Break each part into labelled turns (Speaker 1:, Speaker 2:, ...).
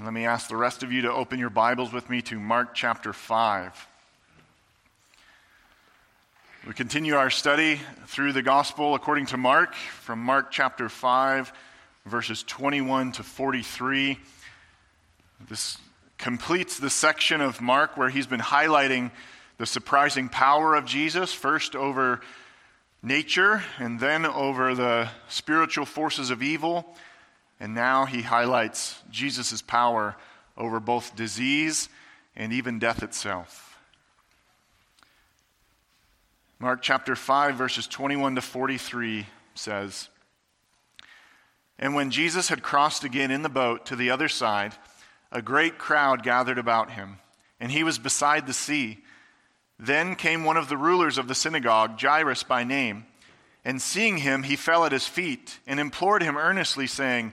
Speaker 1: And let me ask the rest of you to open your Bibles with me to Mark chapter 5. We continue our study through the gospel according to Mark, from Mark chapter 5, verses 21 to 43. This completes the section of Mark where he's been highlighting the surprising power of Jesus, first over nature and then over the spiritual forces of evil and now he highlights Jesus' power over both disease and even death itself. Mark chapter 5, verses 21 to 43 says And when Jesus had crossed again in the boat to the other side, a great crowd gathered about him, and he was beside the sea. Then came one of the rulers of the synagogue, Jairus by name, and seeing him, he fell at his feet and implored him earnestly, saying,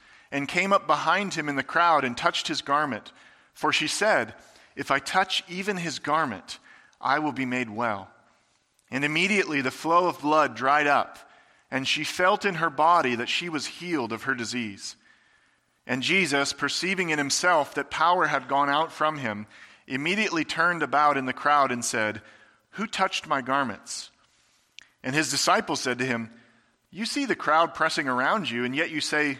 Speaker 1: and came up behind him in the crowd and touched his garment. For she said, If I touch even his garment, I will be made well. And immediately the flow of blood dried up, and she felt in her body that she was healed of her disease. And Jesus, perceiving in himself that power had gone out from him, immediately turned about in the crowd and said, Who touched my garments? And his disciples said to him, You see the crowd pressing around you, and yet you say,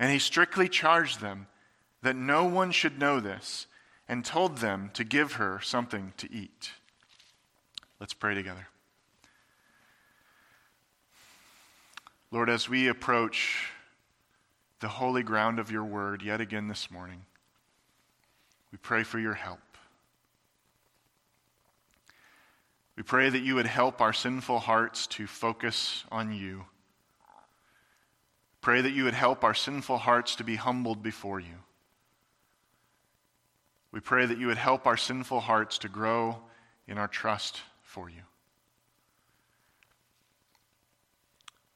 Speaker 1: And he strictly charged them that no one should know this and told them to give her something to eat. Let's pray together. Lord, as we approach the holy ground of your word yet again this morning, we pray for your help. We pray that you would help our sinful hearts to focus on you Pray that you would help our sinful hearts to be humbled before you. We pray that you would help our sinful hearts to grow in our trust for you.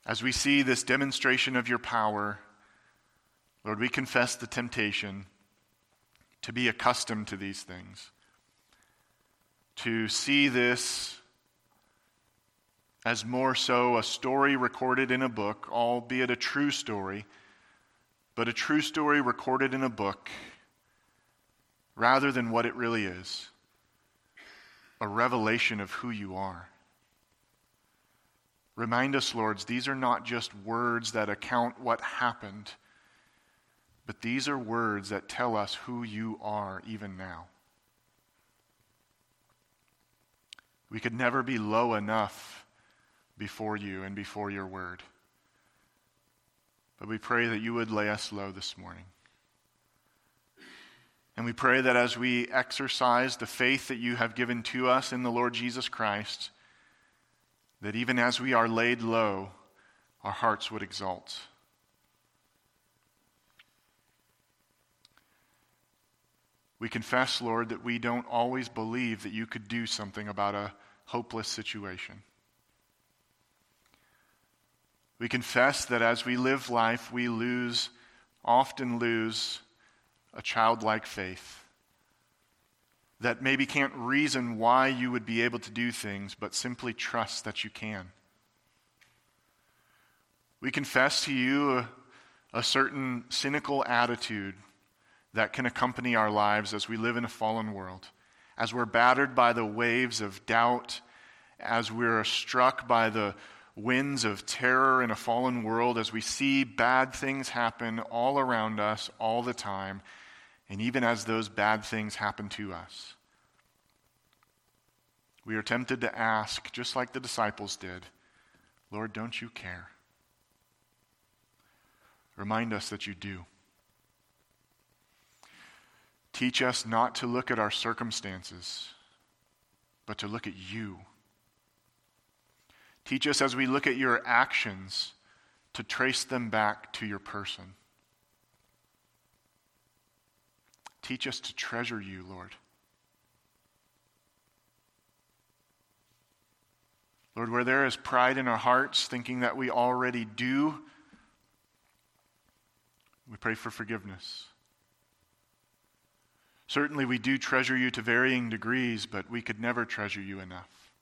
Speaker 1: As we see this demonstration of your power, Lord, we confess the temptation to be accustomed to these things, to see this as more so a story recorded in a book, albeit a true story, but a true story recorded in a book rather than what it really is a revelation of who you are. Remind us, Lords, these are not just words that account what happened, but these are words that tell us who you are even now. We could never be low enough before you and before your word. But we pray that you would lay us low this morning. And we pray that as we exercise the faith that you have given to us in the Lord Jesus Christ, that even as we are laid low, our hearts would exalt. We confess, Lord, that we don't always believe that you could do something about a hopeless situation. We confess that as we live life, we lose, often lose, a childlike faith that maybe can't reason why you would be able to do things, but simply trust that you can. We confess to you a, a, certain cynical attitude that can accompany our lives as we live in a fallen world, as we're battered by the waves of doubt, as we're struck by the winds of terror in a fallen world, as we see bad things happen all around us all the time and even as those bad things happen to us, we are tempted to ask, just like the disciples did, Lord, don't you care? Remind us that you do. Teach us not to look at our circumstances, but to look at you. Teach us as we look at your actions to trace them back to your person. Teach us to treasure you, Lord. Lord, where there is pride in our hearts, thinking that we already do, we pray for forgiveness. Certainly, we do treasure you to varying degrees, but we could never treasure you enough.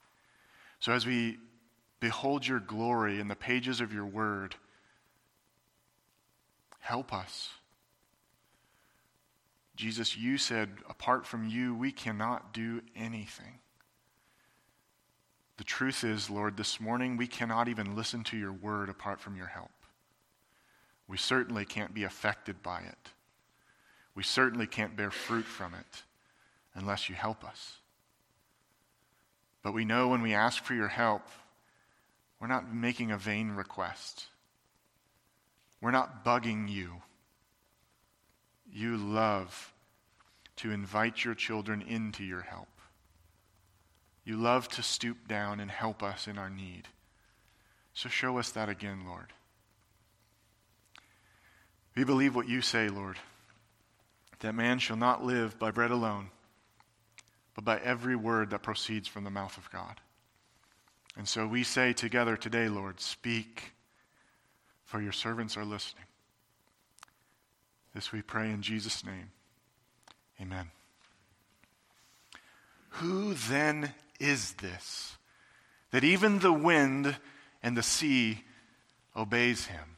Speaker 1: So, as we behold your glory in the pages of your word, help us. Jesus, you said, apart from you, we cannot do anything. The truth is, Lord, this morning we cannot even listen to your word apart from your help. We certainly can't be affected by it. We certainly can't bear fruit from it unless you help us. But we know when we ask for your help, we're not making a vain request. We're not bugging you you love to invite your children into your help. You love to stoop down and help us in our need. So show us that again, Lord. We believe what you say, Lord, that man shall not live by bread alone, but by every word that proceeds from the mouth of God. And so we say together today, Lord, speak, for your servants are listening. This we pray in Jesus' name. Amen. Who then is this that even the wind and the sea obeys him?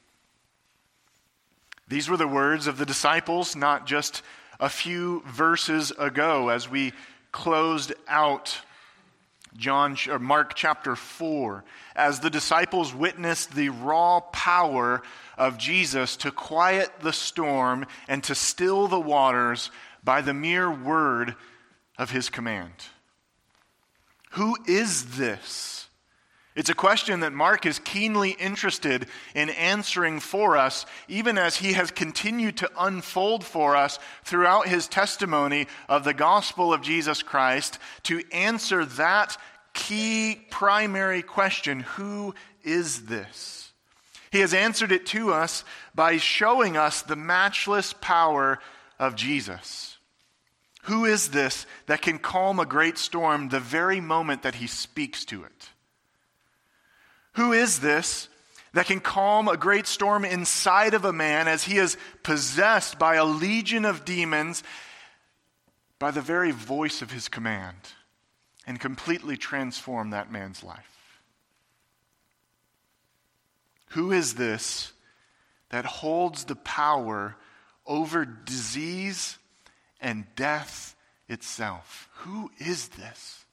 Speaker 1: These were the words of the disciples not just a few verses ago as we closed out John or Mark chapter 4 as the disciples witnessed the raw power of Jesus to quiet the storm and to still the waters by the mere word of his command. Who is this? It's a question that Mark is keenly interested in answering for us, even as he has continued to unfold for us throughout his testimony of the gospel of Jesus Christ to answer that key primary question Who is this? He has answered it to us by showing us the matchless power of Jesus. Who is this that can calm a great storm the very moment that he speaks to it? Who is this that can calm a great storm inside of a man as he is possessed by a legion of demons by the very voice of his command and completely transform that man's life? Who is this that holds the power over disease and death itself? Who is this?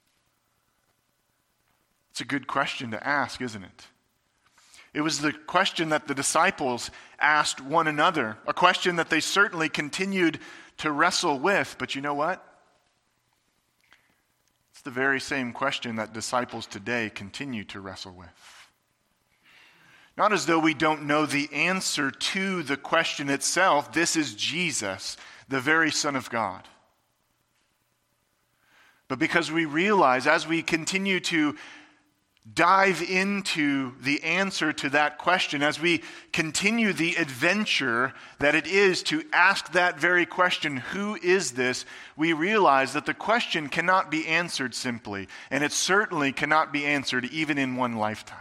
Speaker 1: It's a good question to ask, isn't it? It was the question that the disciples asked one another, a question that they certainly continued to wrestle with. But you know what? It's the very same question that disciples today continue to wrestle with. Not as though we don't know the answer to the question itself. This is Jesus. the very Son of God. But because we realize as we continue to dive into the answer to that question, as we continue the adventure that it is to ask that very question, who is this? We realize that the question cannot be answered simply, and it certainly cannot be answered even in one lifetime.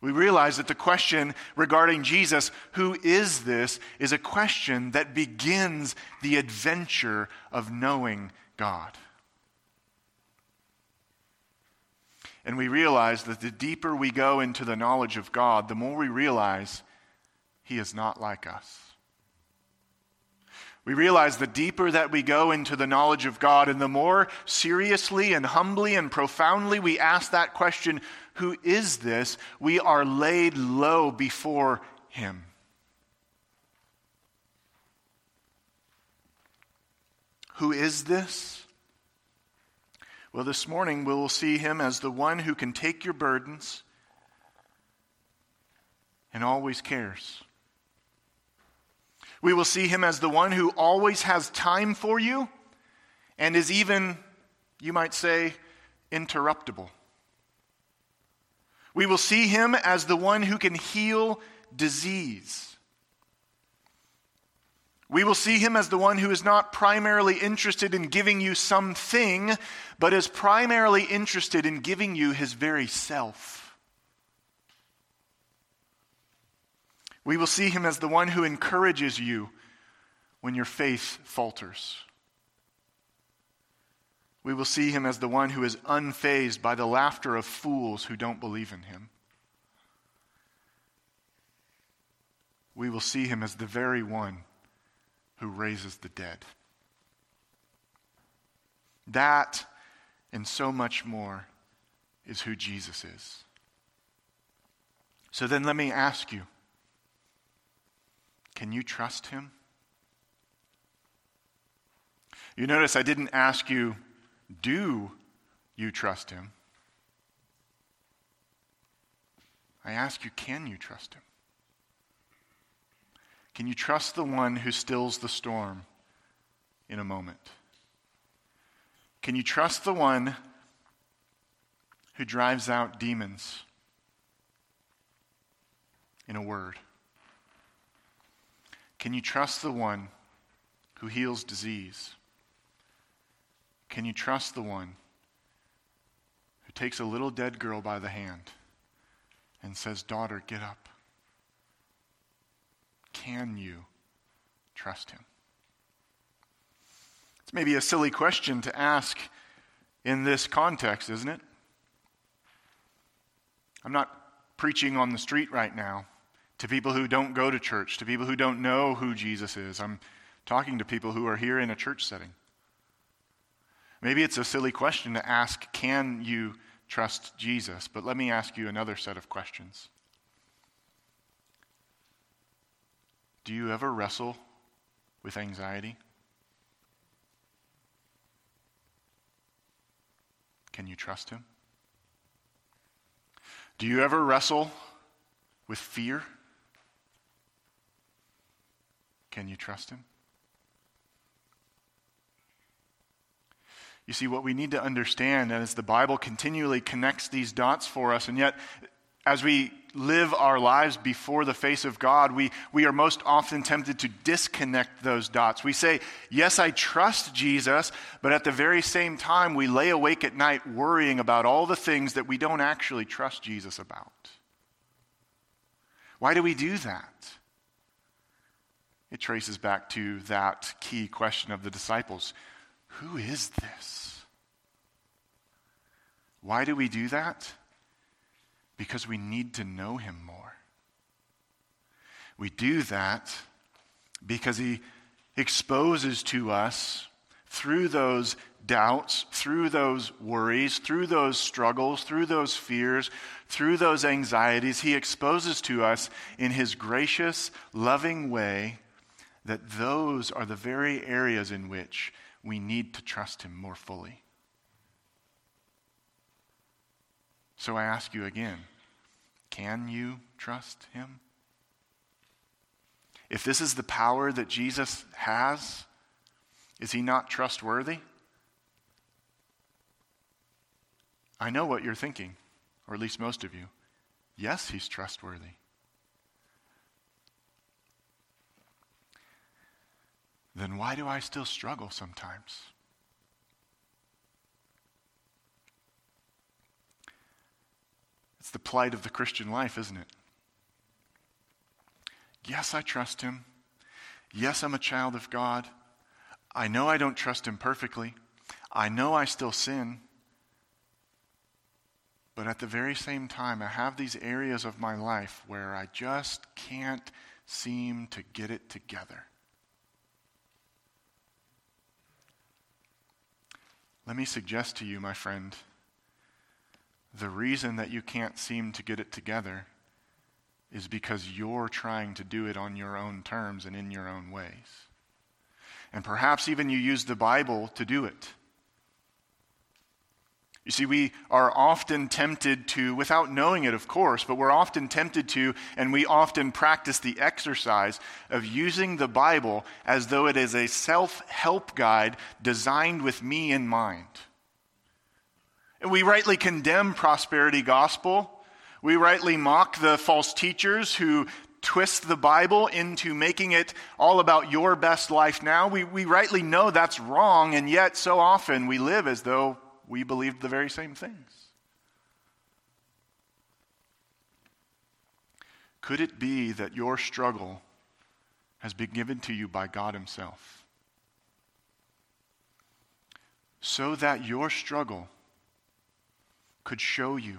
Speaker 1: We realize that the question regarding Jesus, who is this, is a question that begins the adventure of knowing God. And we realize that the deeper we go into the knowledge of God, the more we realize He is not like us. We realize the deeper that we go into the knowledge of God, and the more seriously and humbly and profoundly we ask that question, Who is this? we are laid low before Him. Who is this? Well, this morning we will see him as the one who can take your burdens and always cares. We will see him as the one who always has time for you and is even, you might say, interruptible. We will see him as the one who can heal disease. We will see him as the one who is not primarily interested in giving you something, but is primarily interested in giving you his very self. We will see him as the one who encourages you when your faith falters. We will see him as the one who is unfazed by the laughter of fools who don't believe in him. We will see him as the very one who raises the dead. That and so much more is who Jesus is. So then let me ask you can you trust him? You notice I didn't ask you, do you trust him? I ask you, can you trust him? Can you trust the one who stills the storm in a moment? Can you trust the one who drives out demons in a word? Can you trust the one who heals disease? Can you trust the one who takes a little dead girl by the hand and says, Daughter, get up? Can you trust him? It's maybe a silly question to ask in this context, isn't it? I'm not preaching on the street right now to people who don't go to church, to people who don't know who Jesus is. I'm talking to people who are here in a church setting. Maybe it's a silly question to ask, can you trust Jesus? But let me ask you another set of questions. Do you ever wrestle with anxiety? Can you trust Him? Do you ever wrestle with fear? Can you trust Him? You see, what we need to understand as the Bible continually connects these dots for us, and yet as we live our lives before the face of God, we, we are most often tempted to disconnect those dots. We say, Yes, I trust Jesus, but at the very same time, we lay awake at night worrying about all the things that we don't actually trust Jesus about. Why do we do that? It traces back to that key question of the disciples Who is this? Why do we do that? Because we need to know him more. We do that because he exposes to us through those doubts, through those worries, through those struggles, through those fears, through those anxieties, he exposes to us in his gracious, loving way that those are the very areas in which we need to trust him more fully. So I ask you again can you trust him? If this is the power that Jesus has, is he not trustworthy? I know what you're thinking, or at least most of you. Yes, he's trustworthy. Then why do I still struggle sometimes? It's the plight of the Christian life, isn't it? Yes, I trust him. Yes, I'm a child of God. I know I don't trust him perfectly. I know I still sin. But at the very same time, I have these areas of my life where I just can't seem to get it together. Let me suggest to you, my friend, the reason that you can't seem to get it together is because you're trying to do it on your own terms and in your own ways. And perhaps even you use the Bible to do it. You see, we are often tempted to, without knowing it, of course, but we're often tempted to, and we often practice the exercise of using the Bible as though it is a self help guide designed with me in mind. We rightly condemn prosperity gospel. We rightly mock the false teachers who twist the Bible into making it all about your best life now. We, we rightly know that's wrong, and yet so often we live as though we believed the very same things. Could it be that your struggle has been given to you by God Himself? So that your struggle could show you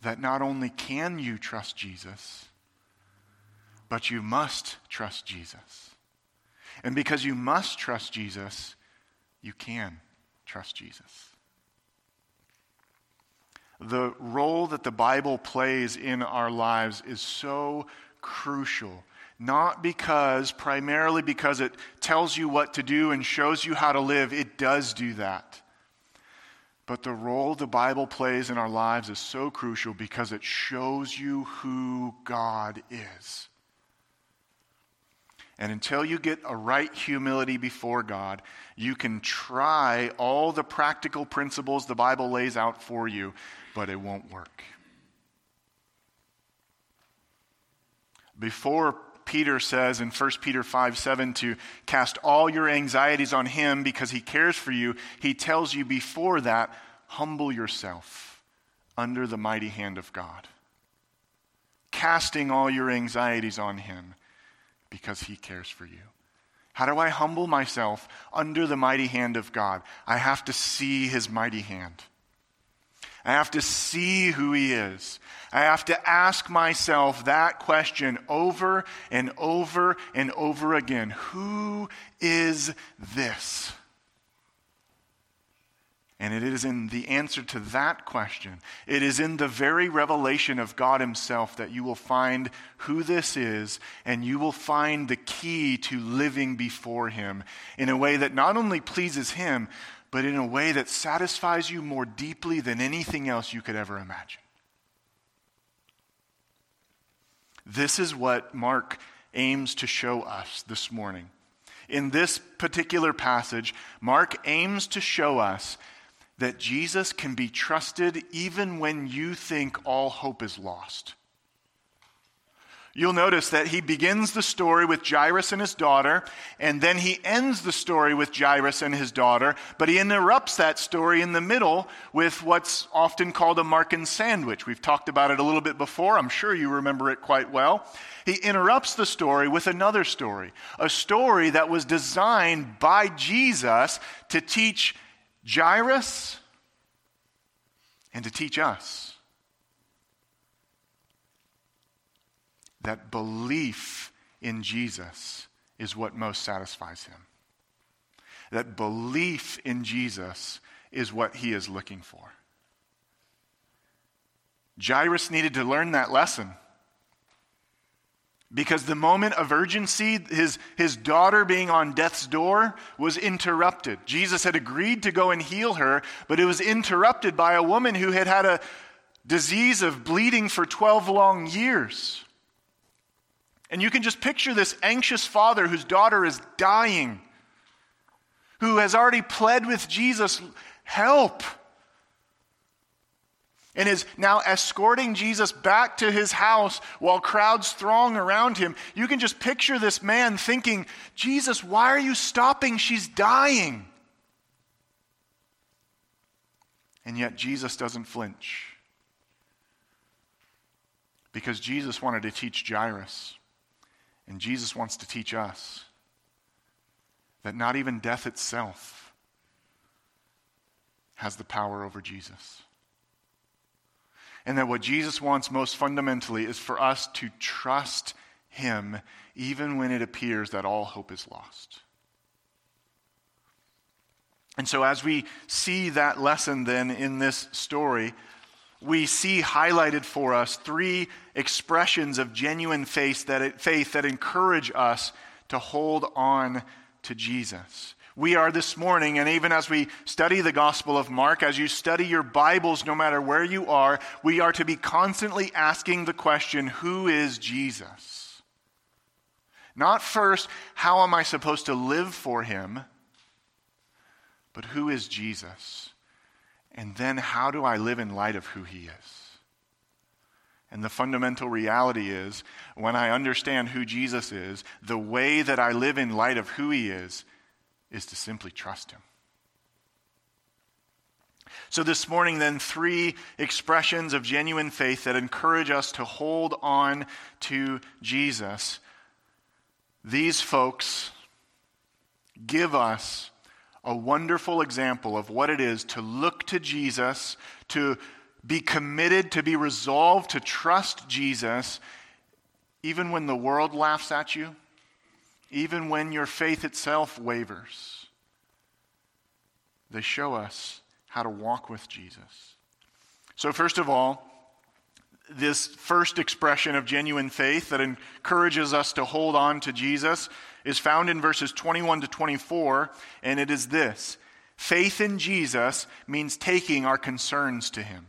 Speaker 1: that not only can you trust Jesus, but you must trust Jesus. And because you must trust Jesus, you can trust Jesus. The role that the Bible plays in our lives is so crucial. Not because, primarily because it tells you what to do and shows you how to live, it does do that. But the role the Bible plays in our lives is so crucial because it shows you who God is. And until you get a right humility before God, you can try all the practical principles the Bible lays out for you, but it won't work. Before Peter says in 1 Peter 5 7 to cast all your anxieties on him because he cares for you, he tells you before that, humble yourself under the mighty hand of God, casting all your anxieties on him because he cares for you. How do I humble myself under the mighty hand of God? I have to see his mighty hand. I have to see who he is. I have to ask myself that question over and over and over again Who is this? And it is in the answer to that question, it is in the very revelation of God Himself that you will find who this is, and you will find the key to living before Him in a way that not only pleases Him, but in a way that satisfies you more deeply than anything else you could ever imagine. This is what Mark aims to show us this morning. In this particular passage, Mark aims to show us that Jesus can be trusted even when you think all hope is lost. You'll notice that he begins the story with Jairus and his daughter, and then he ends the story with Jairus and his daughter, but he interrupts that story in the middle with what's often called a Markan sandwich. We've talked about it a little bit before. I'm sure you remember it quite well. He interrupts the story with another story, a story that was designed by Jesus to teach Jairus and to teach us that belief in Jesus is what most satisfies him. That belief in Jesus is what he is looking for. Jairus needed to learn that lesson. Because the moment of urgency, his, his daughter being on death's door, was interrupted. Jesus had agreed to go and heal her, but it was interrupted by a woman who had had a disease of bleeding for 12 long years. And you can just picture this anxious father whose daughter is dying, who has already pled with Jesus, help and is now escorting Jesus back to his house while crowds throng around him. You can just picture this man thinking, Jesus, why are you stopping? She's dying. And yet Jesus doesn't flinch. Because Jesus wanted to teach Jairus, and Jesus wants to teach us that not even death itself has the power over Jesus. And that what Jesus wants most fundamentally is for us to trust him even when it appears that all hope is lost. And so, as we see that lesson then in this story, we see highlighted for us three expressions of genuine faith that, faith that encourage us to hold on to Jesus. We are this morning, and even as we study the Gospel of Mark, as you study your Bibles, no matter where you are, we are to be constantly asking the question who is Jesus? Not first, how am I supposed to live for him, but who is Jesus? And then, how do I live in light of who he is? And the fundamental reality is when I understand who Jesus is, the way that I live in light of who he is is to simply trust Him. So, this morning, then, three expressions of genuine faith that encourage us to hold on to Jesus. These folks give us a wonderful example of what it is to look to Jesus, to be committed, to be resolved to trust Jesus, even when the world laughs at you, even when your faith itself wavers. They show us how to walk with Jesus. So, first of all, this first expression of genuine faith that encourages us to hold on to Jesus is found in verses 21 to 24, and it is this Faith in Jesus means taking our concerns to Him.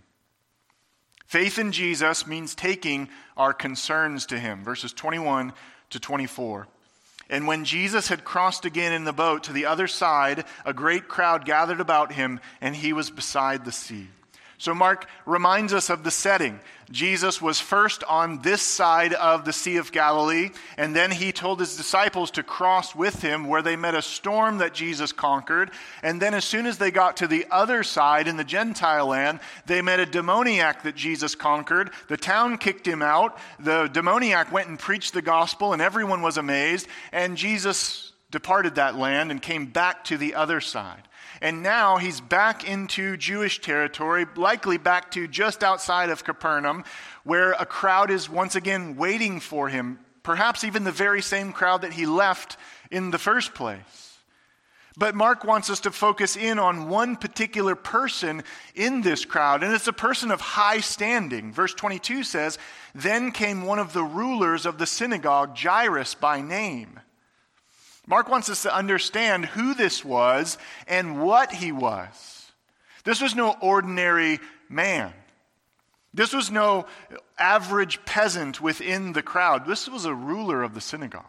Speaker 1: Faith in Jesus means taking our concerns to Him. Verses 21 to 24. And when Jesus had crossed again in the boat to the other side, a great crowd gathered about him, and he was beside the sea. So, Mark reminds us of the setting. Jesus was first on this side of the Sea of Galilee, and then he told his disciples to cross with him, where they met a storm that Jesus conquered. And then, as soon as they got to the other side in the Gentile land, they met a demoniac that Jesus conquered. The town kicked him out. The demoniac went and preached the gospel, and everyone was amazed. And Jesus departed that land and came back to the other side. And now he's back into Jewish territory, likely back to just outside of Capernaum, where a crowd is once again waiting for him, perhaps even the very same crowd that he left in the first place. But Mark wants us to focus in on one particular person in this crowd, and it's a person of high standing. Verse 22 says, Then came one of the rulers of the synagogue, Jairus by name. Mark wants us to understand who this was and what he was. This was no ordinary man. This was no average peasant within the crowd. This was a ruler of the synagogue.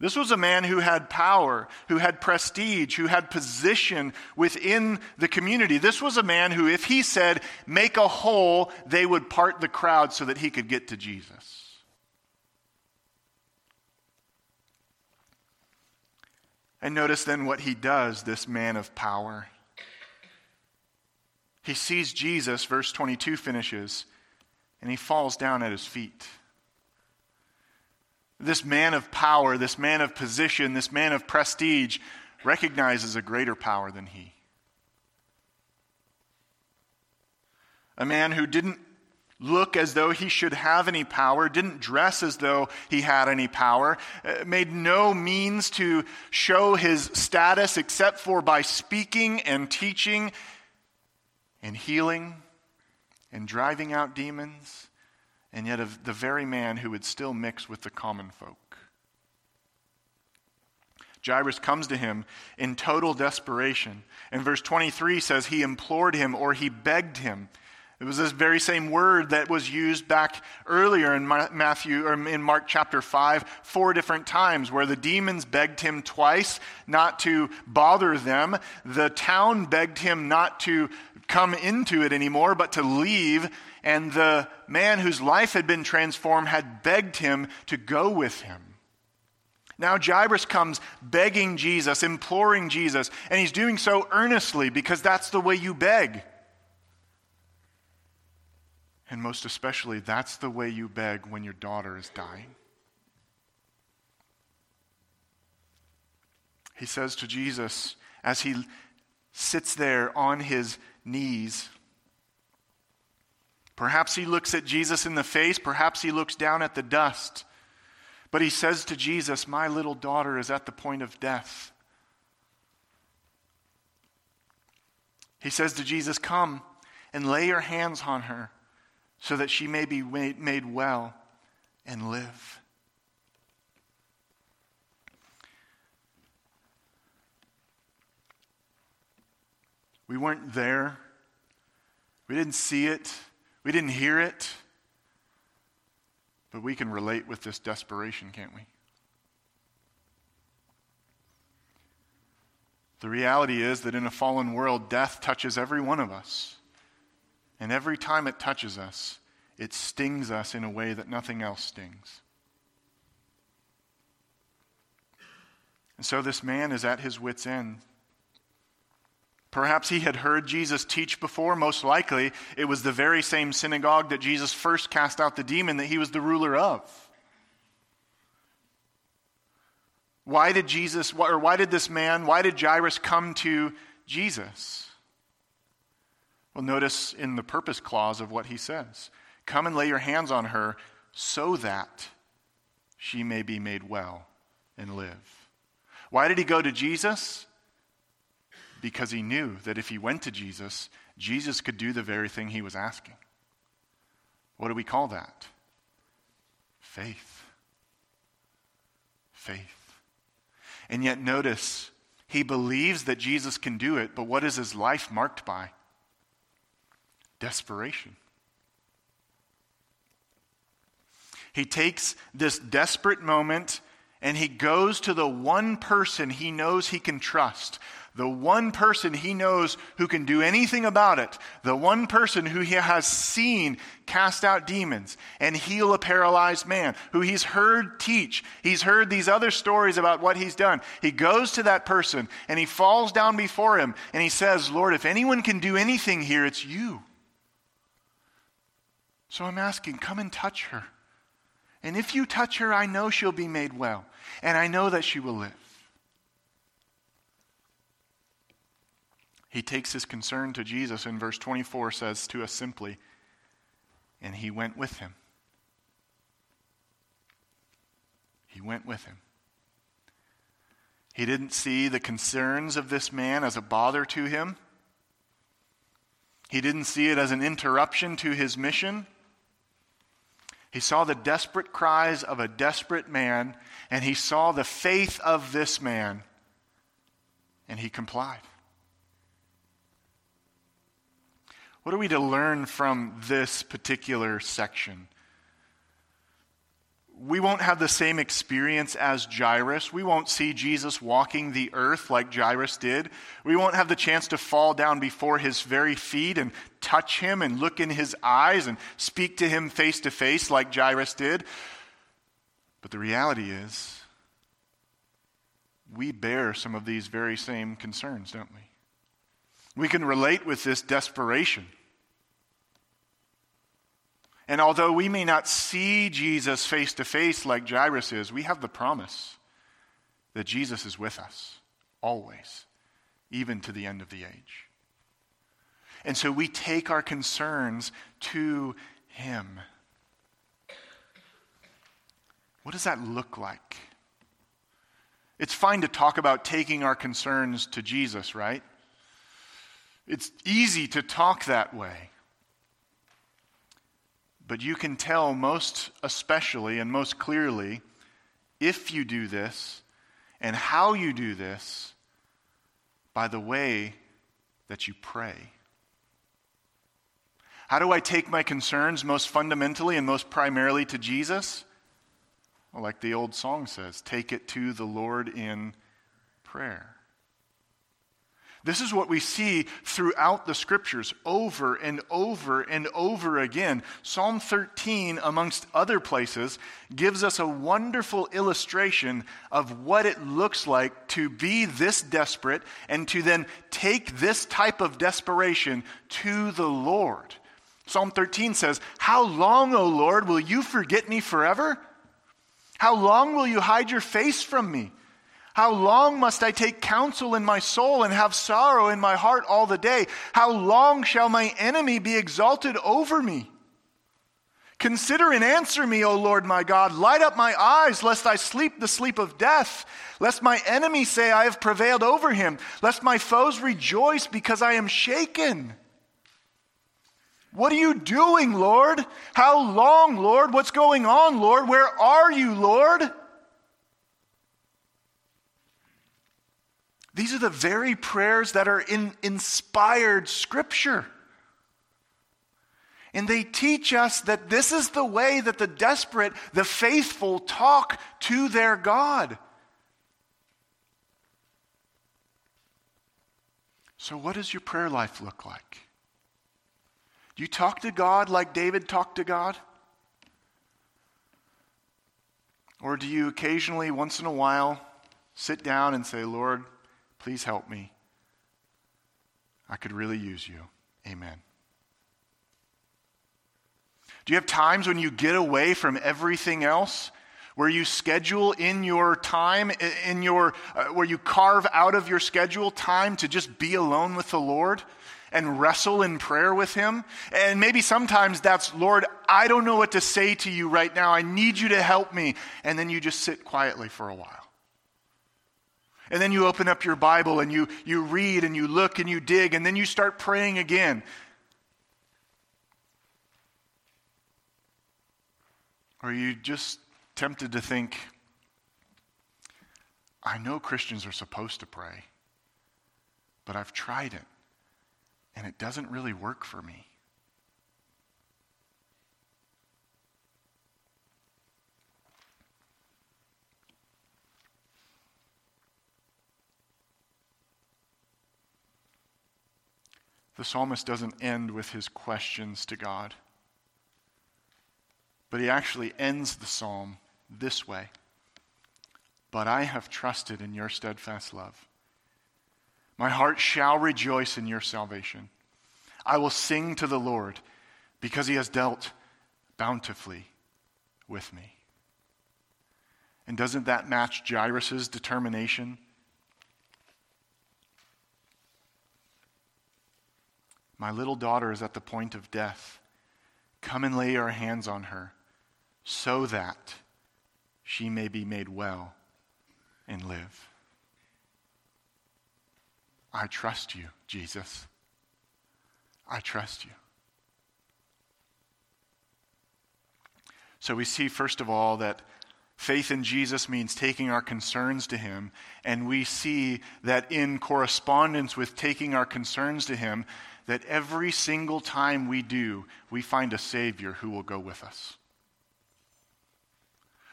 Speaker 1: This was a man who had power, who had prestige, who had position within the community. This was a man who, if he said, make a hole, they would part the crowd so that he could get to Jesus. And notice then what he does, this man of power. He sees Jesus, verse 22 finishes, and he falls down at his feet. This man of power, this man of position, this man of prestige recognizes a greater power than he. A man who didn't look as though he should have any power, didn't dress as though he had any power, uh, made no means to show his status except for by speaking and teaching and healing and driving out demons, and yet of the very man who would still mix with the common folk. Jairus comes to him in total desperation. And verse 23 says he implored him or he begged him It was this very same word that was used back earlier in Matthew or in Mark chapter 5 four different times where the demons begged him twice not to bother them. The town begged him not to come into it anymore but to leave and the man whose life had been transformed had begged him to go with him. Now Jairus comes begging Jesus, imploring Jesus, and he's doing so earnestly because that's the way you beg. And most especially, that's the way you beg when your daughter is dying. He says to Jesus as he sits there on his knees. Perhaps he looks at Jesus in the face, perhaps he looks down at the dust. But he says to Jesus, My little daughter is at the point of death. He says to Jesus, Come and lay your hands on her so that she may be made well and live. We weren't there. We didn't see it. We didn't hear it. But we can relate with this desperation, can't we? The reality is that in a fallen world, death touches every one of us. And every time it touches us, it stings us in a way that nothing else stings. And so this man is at his wits' end. Perhaps he had heard Jesus teach before. Most likely, it was the very same synagogue that Jesus first cast out the demon that he was the ruler of. Why did Jesus, or why did this man, why did Jairus come to Jesus? Well, notice in the purpose clause of what he says Come and lay your hands on her so that she may be made well and live. Why did he go to Jesus? Because he knew that if he went to Jesus, Jesus could do the very thing he was asking. What do we call that? Faith. Faith. And yet, notice, he believes that Jesus can do it, but what is his life marked by? Desperation. He takes this desperate moment and he goes to the one person he knows he can trust, the one person he knows who can do anything about it, the one person who he has seen cast out demons and heal a paralyzed man, who he's heard teach. He's heard these other stories about what he's done. He goes to that person and he falls down before him and he says, Lord, if anyone can do anything here, it's you. So I'm asking, come and touch her. And if you touch her, I know she'll be made well, and I know that she will live. He takes his concern to Jesus, and verse 24 says to us simply, and he went with him. He went with him. He didn't see the concerns of this man as a bother to him. He didn't see it as an interruption to his mission. He saw the desperate cries of a desperate man, and he saw the faith of this man, and he complied. What are we to learn from this particular section? We won't have the same experience as Jairus. We won't see Jesus walking the earth like Jairus did. We won't have the chance to fall down before his very feet and touch him and look in his eyes and speak to him face to face like Jairus did. But the reality is, we bear some of these very same concerns, don't we? We can relate with this desperation. And although we may not see Jesus face to face like Jairus is, we have the promise that Jesus is with us always, even to the end of the age. And so we take our concerns to Him. What does that look like? It's fine to talk about taking our concerns to Jesus, right? It's easy to talk that way. But you can tell most especially and most clearly if you do this and how you do this by the way that you pray. How do I take my concerns most fundamentally and most primarily to Jesus? Well, like the old song says, take it to the Lord in prayer. This is what we see throughout the scriptures over and over and over again. Psalm 13, amongst other places, gives us a wonderful illustration of what it looks like to be this desperate and to then take this type of desperation to the Lord. Psalm 13 says, How long, O Lord, will you forget me forever? How long will you hide your face from me? How long must I take counsel in my soul and have sorrow in my heart all the day? How long shall my enemy be exalted over me? Consider and answer me, O Lord my God. Light up my eyes, lest I sleep the sleep of death. Lest my enemy say, I have prevailed over him. Lest my foes rejoice because I am shaken. What are you doing, Lord? How long, Lord? What's going on, Lord? Where are you, Lord? These are the very prayers that are in inspired scripture. And they teach us that this is the way that the desperate, the faithful talk to their God. So, what does your prayer life look like? Do you talk to God like David talked to God? Or do you occasionally, once in a while, sit down and say, Lord, Please help me. I could really use you. Amen. Do you have times when you get away from everything else? Where you schedule in your time, in your, uh, where you carve out of your schedule time to just be alone with the Lord and wrestle in prayer with Him? And maybe sometimes that's, Lord, I don't know what to say to you right now. I need you to help me. And then you just sit quietly for a while. And then you open up your Bible and you, you read and you look and you dig, and then you start praying again. Or are you just tempted to think, I know Christians are supposed to pray, but I've tried it, and it doesn't really work for me. The psalmist doesn't end with his questions to God, but he actually ends the psalm this way But I have trusted in your steadfast love. My heart shall rejoice in your salvation. I will sing to the Lord because he has dealt bountifully with me. And doesn't that match Jairus' determination? My little daughter is at the point of death. Come and lay your hands on her so that she may be made well and live. I trust you, Jesus. I trust you. So we see, first of all, that faith in Jesus means taking our concerns to Him. And we see that in correspondence with taking our concerns to Him, that every single time we do, we find a Savior who will go with us.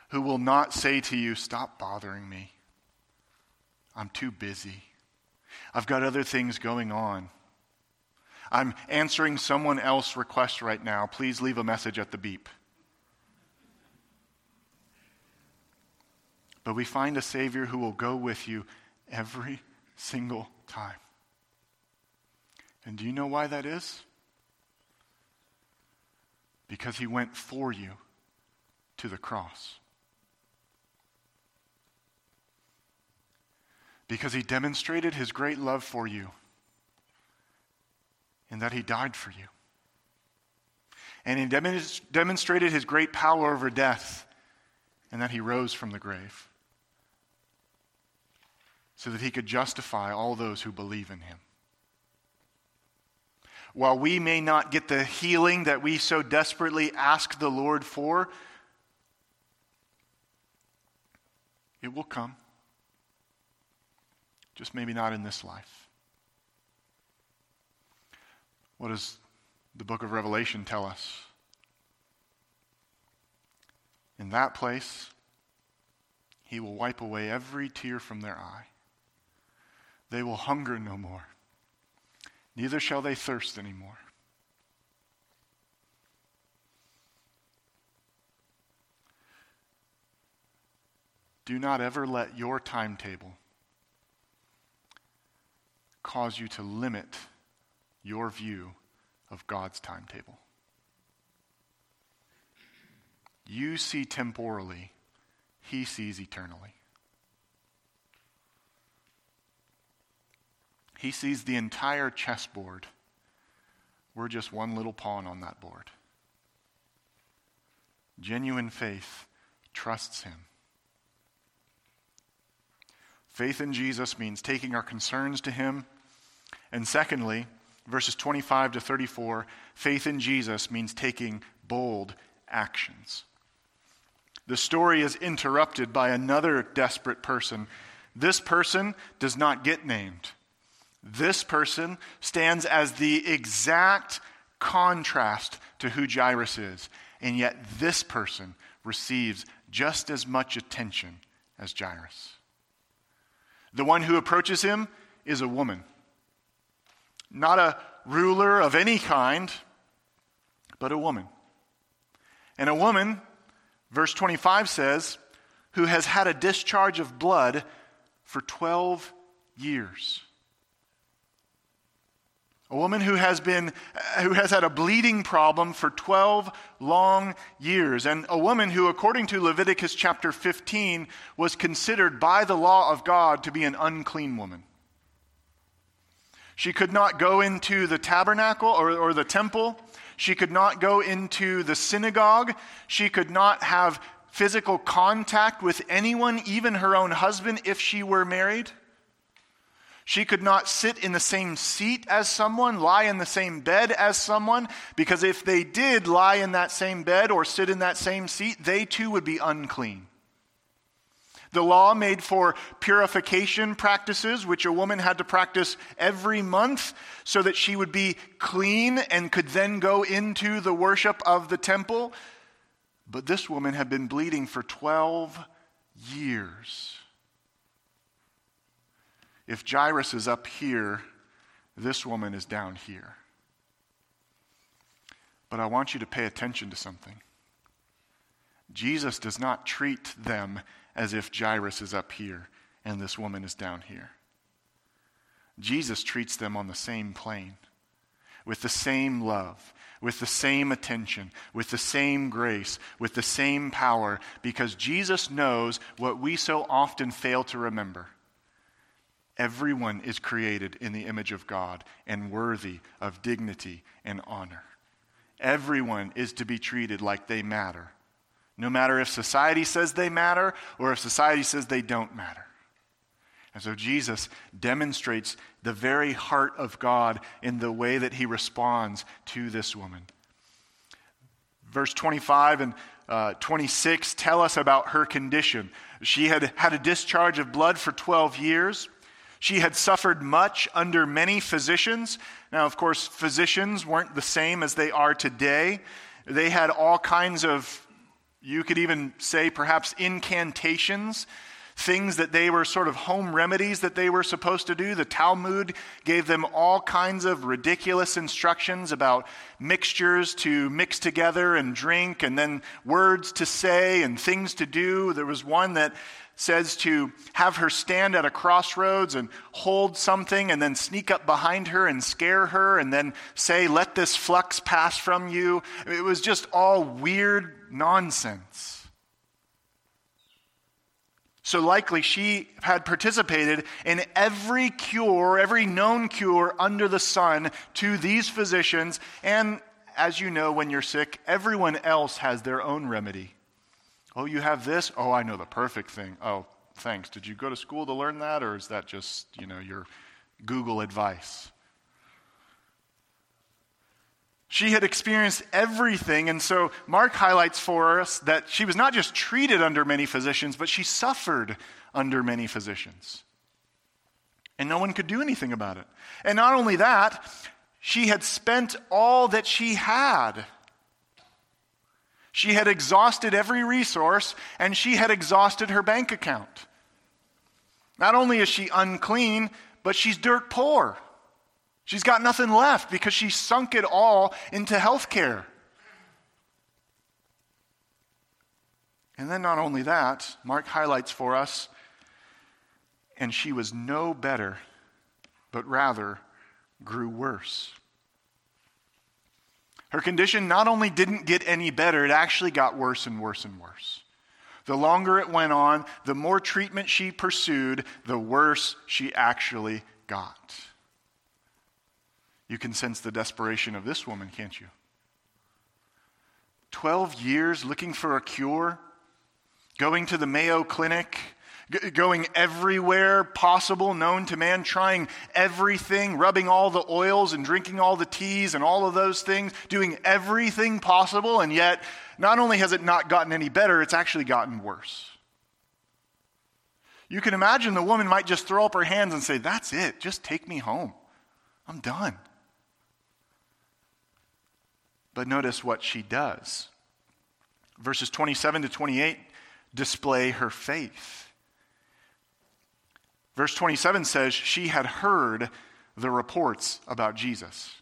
Speaker 1: Who will not say to you, Stop bothering me. I'm too busy. I've got other things going on. I'm answering someone else's request right now. Please leave a message at the beep. But we find a Savior who will go with you every single time. And do you know why that is? Because he went for you to the cross. Because he demonstrated his great love for you in that he died for you. And he demonstrated his great power over death and that he rose from the grave so that he could justify all those who believe in him. While we may not get the healing that we so desperately ask the Lord for, it will come. Just maybe not in this life. What does the book of Revelation tell us? In that place, he will wipe away every tear from their eye. They will hunger no more, neither shall they thirst any more. Do not ever let your timetable cause you to limit your view of God's timetable. You see temporally, He sees eternally. He sees the entire chessboard. We're just one little pawn on that board. Genuine faith trusts Him. Faith in Jesus means taking our concerns to Him. And secondly, verses 25 to 34, faith in Jesus means taking bold actions. The story is interrupted by another desperate person. This person does not get named. This person stands as the exact contrast to who Jairus is. And yet, this person receives just as much attention as Jairus. The one who approaches him is a woman. Not a ruler of any kind, but a woman. And a woman, verse 25 says, who has had a discharge of blood for 12 years. A woman who has been uh, who has had a bleeding problem for 12 long years and a woman who according to Leviticus chapter 15 was considered by the law of God to be an unclean woman. She could not go into the tabernacle or, or the temple. She could not go into the synagogue. She could not have physical contact with anyone, even her own husband, if she were married. She could not sit in the same seat as someone, lie in the same bed as someone, because if they did lie in that same bed or sit in that same seat, they too would be unclean. The law made for purification practices, which a woman had to practice every month so that she would be clean and could then go into the worship of the temple. But this woman had been bleeding for 12 years. If Jairus is up here, this woman is down here. But I want you to pay attention to something. Jesus does not treat them as if Jairus is up here and this woman is down here. Jesus treats them on the same plane, with the same love, with the same attention, with the same grace, with the same power, because Jesus knows what we so often fail to remember Everyone is created in the image of God and worthy of dignity and honor. Everyone is to be treated like they matter, no matter if society says they matter or if society says they don't matter. And so Jesus demonstrates the very heart of God in the way that he responds to this woman. Verse 25 and uh, 26 tell us about her condition. She had had a discharge of blood for 12 years. She had suffered much under many physicians. Now, of course, physicians weren't the same as they are today. They had all kinds of, you could even say perhaps incantations, things that they were sort of home remedies that they were supposed to do. The Talmud gave them all kinds of ridiculous instructions about mixtures to mix together and drink, and then words to say and things to do. There was one that says to have her stand at a crossroads and hold something and then sneak up behind her and scare her and then say, Let this flux pass from you. It was just all weird nonsense. So likely she had participated in every cure, every known cure under the sun to these physicians. And as you know, when you're sick, everyone else has their own remedy. Oh, you have this? Oh, I know the perfect thing. Oh, thanks. Did you go to school to learn that, or is that just, you know, your Google advice? She had experienced everything, and so Mark highlights for us that she was not just treated under many physicians, but she suffered under many physicians. And no one could do anything about it. And not only that, she had spent all that she had. She had exhausted every resource and she had exhausted her bank account. Not only is she unclean, but she's dirt poor. She's got nothing left because she sunk it all into health care. And then, not only that, Mark highlights for us, and she was no better, but rather grew worse. Her condition not only didn't get any better, it actually got worse and worse and worse. The longer it went on, the more treatment she pursued, the worse she actually got. You can sense the desperation of this woman, can't you? 12 years looking for a cure, going to the Mayo Clinic, G- going everywhere possible known to man, trying everything, rubbing all the oils and drinking all the teas and all of those things, doing everything possible, and yet not only has it not gotten any better, it's actually gotten worse. You can imagine the woman might just throw up her hands and say, That's it, just take me home. I'm done. But notice what she does. Verses 27 to 28 display her faith. Verse 27 says, She had heard the reports about Jesus.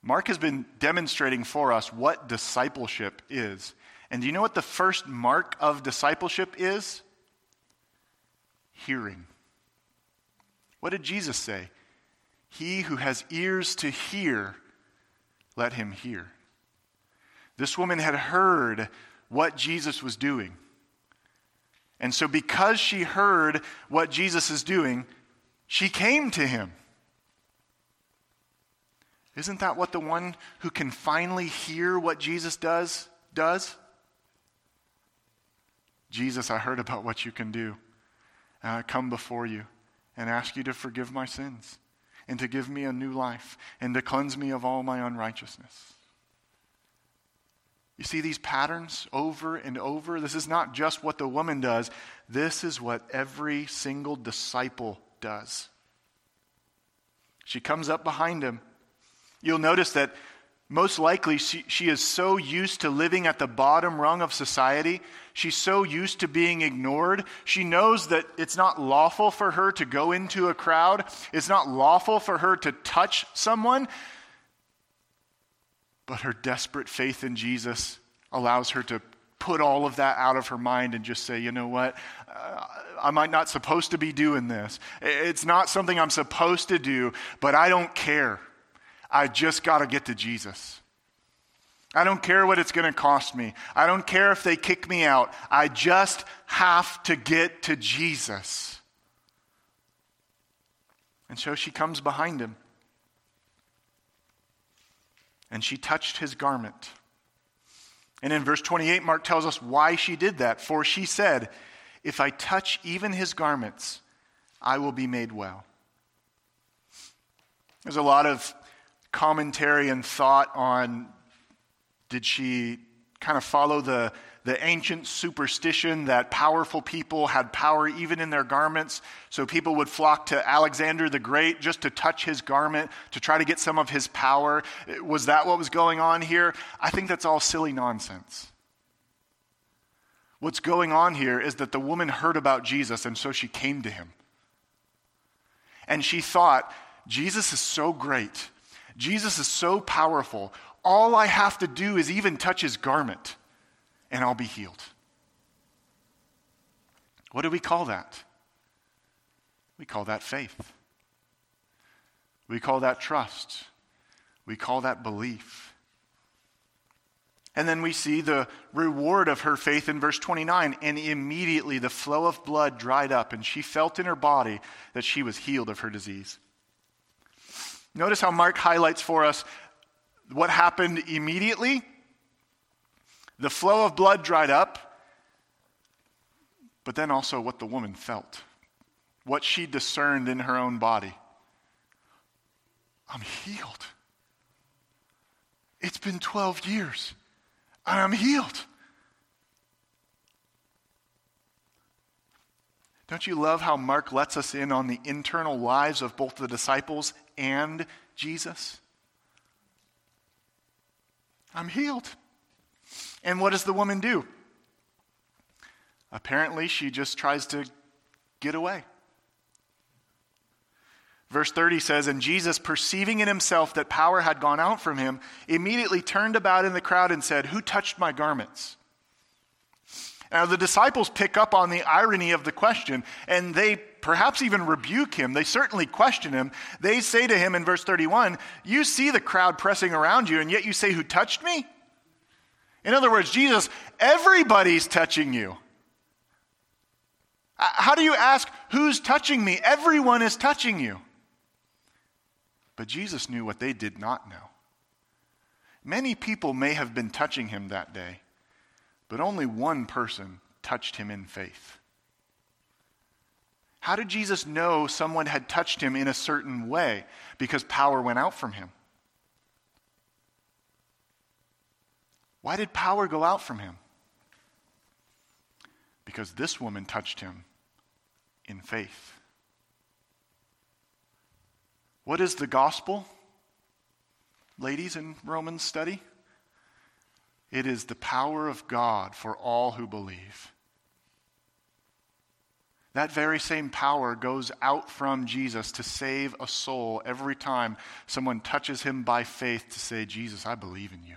Speaker 1: Mark has been demonstrating for us what discipleship is. And do you know what the first mark of discipleship is? Hearing. What did Jesus say? He who has ears to hear, let him hear. This woman had heard what Jesus was doing. And so, because she heard what Jesus is doing, she came to him. Isn't that what the one who can finally hear what Jesus does does? Jesus, I heard about what you can do. And I come before you and ask you to forgive my sins and to give me a new life and to cleanse me of all my unrighteousness. You see these patterns over and over? This is not just what the woman does, this is what every single disciple does. She comes up behind him. You'll notice that most likely she, she is so used to living at the bottom rung of society. She's so used to being ignored. She knows that it's not lawful for her to go into a crowd, it's not lawful for her to touch someone. But her desperate faith in Jesus allows her to put all of that out of her mind and just say, you know what? Uh, I might not supposed to be doing this. It's not something I'm supposed to do, but I don't care. I just got to get to Jesus. I don't care what it's going to cost me. I don't care if they kick me out. I just have to get to Jesus. And so she comes behind him and she touched his garment. And in verse 28, Mark tells us why she did that. For she said, If I touch even his garments, I will be made well. There's a lot of commentary and thought on did she kind of follow the the ancient superstition that powerful people had power even in their garments. So people would flock to Alexander the Great just to touch his garment to try to get some of his power. Was that what was going on here? I think that's all silly nonsense. What's going on here is that the woman heard about Jesus and so she came to him. And she thought, Jesus is so great. Jesus is so powerful. All I have to do is even touch his garment and I'll be healed. What do we call that? We call that faith. We call that trust. We call that belief. And then we see the reward of her faith in verse 29. And immediately the flow of blood dried up, and she felt in her body that she was healed of her disease. Notice how Mark highlights for us what happened immediately the flow of blood dried up, but then also what the woman felt, what she discerned in her own body. I'm healed. It's been 12 years, I'm healed. Don't you love how Mark lets us in on the internal lives of both the disciples and Jesus? I'm healed. And what does the woman do? Apparently, she just tries to get away. Verse 30 says, And Jesus, perceiving in himself that power had gone out from him, immediately turned about in the crowd and said, Who touched my garments? Now, the disciples pick up on the irony of the question, and they perhaps even rebuke him. They certainly question him. They say to him in verse 31, You see the crowd pressing around you, and yet you say, Who touched me? In other words, Jesus, everybody's touching you. Uh, how do you ask, Who's touching me? Everyone is touching you. But Jesus knew what they did not know. Many people may have been touching him that day but only one person touched him in faith. How did Jesus know someone had touched him in a certain way? Because power went out from him. Why did power go out from him? Because this woman touched him in faith. What is the gospel? Ladies in Romans study? It is the power of God for all who believe. That very same power goes out from Jesus to save a soul every time someone touches him by faith to say, Jesus, I believe in you.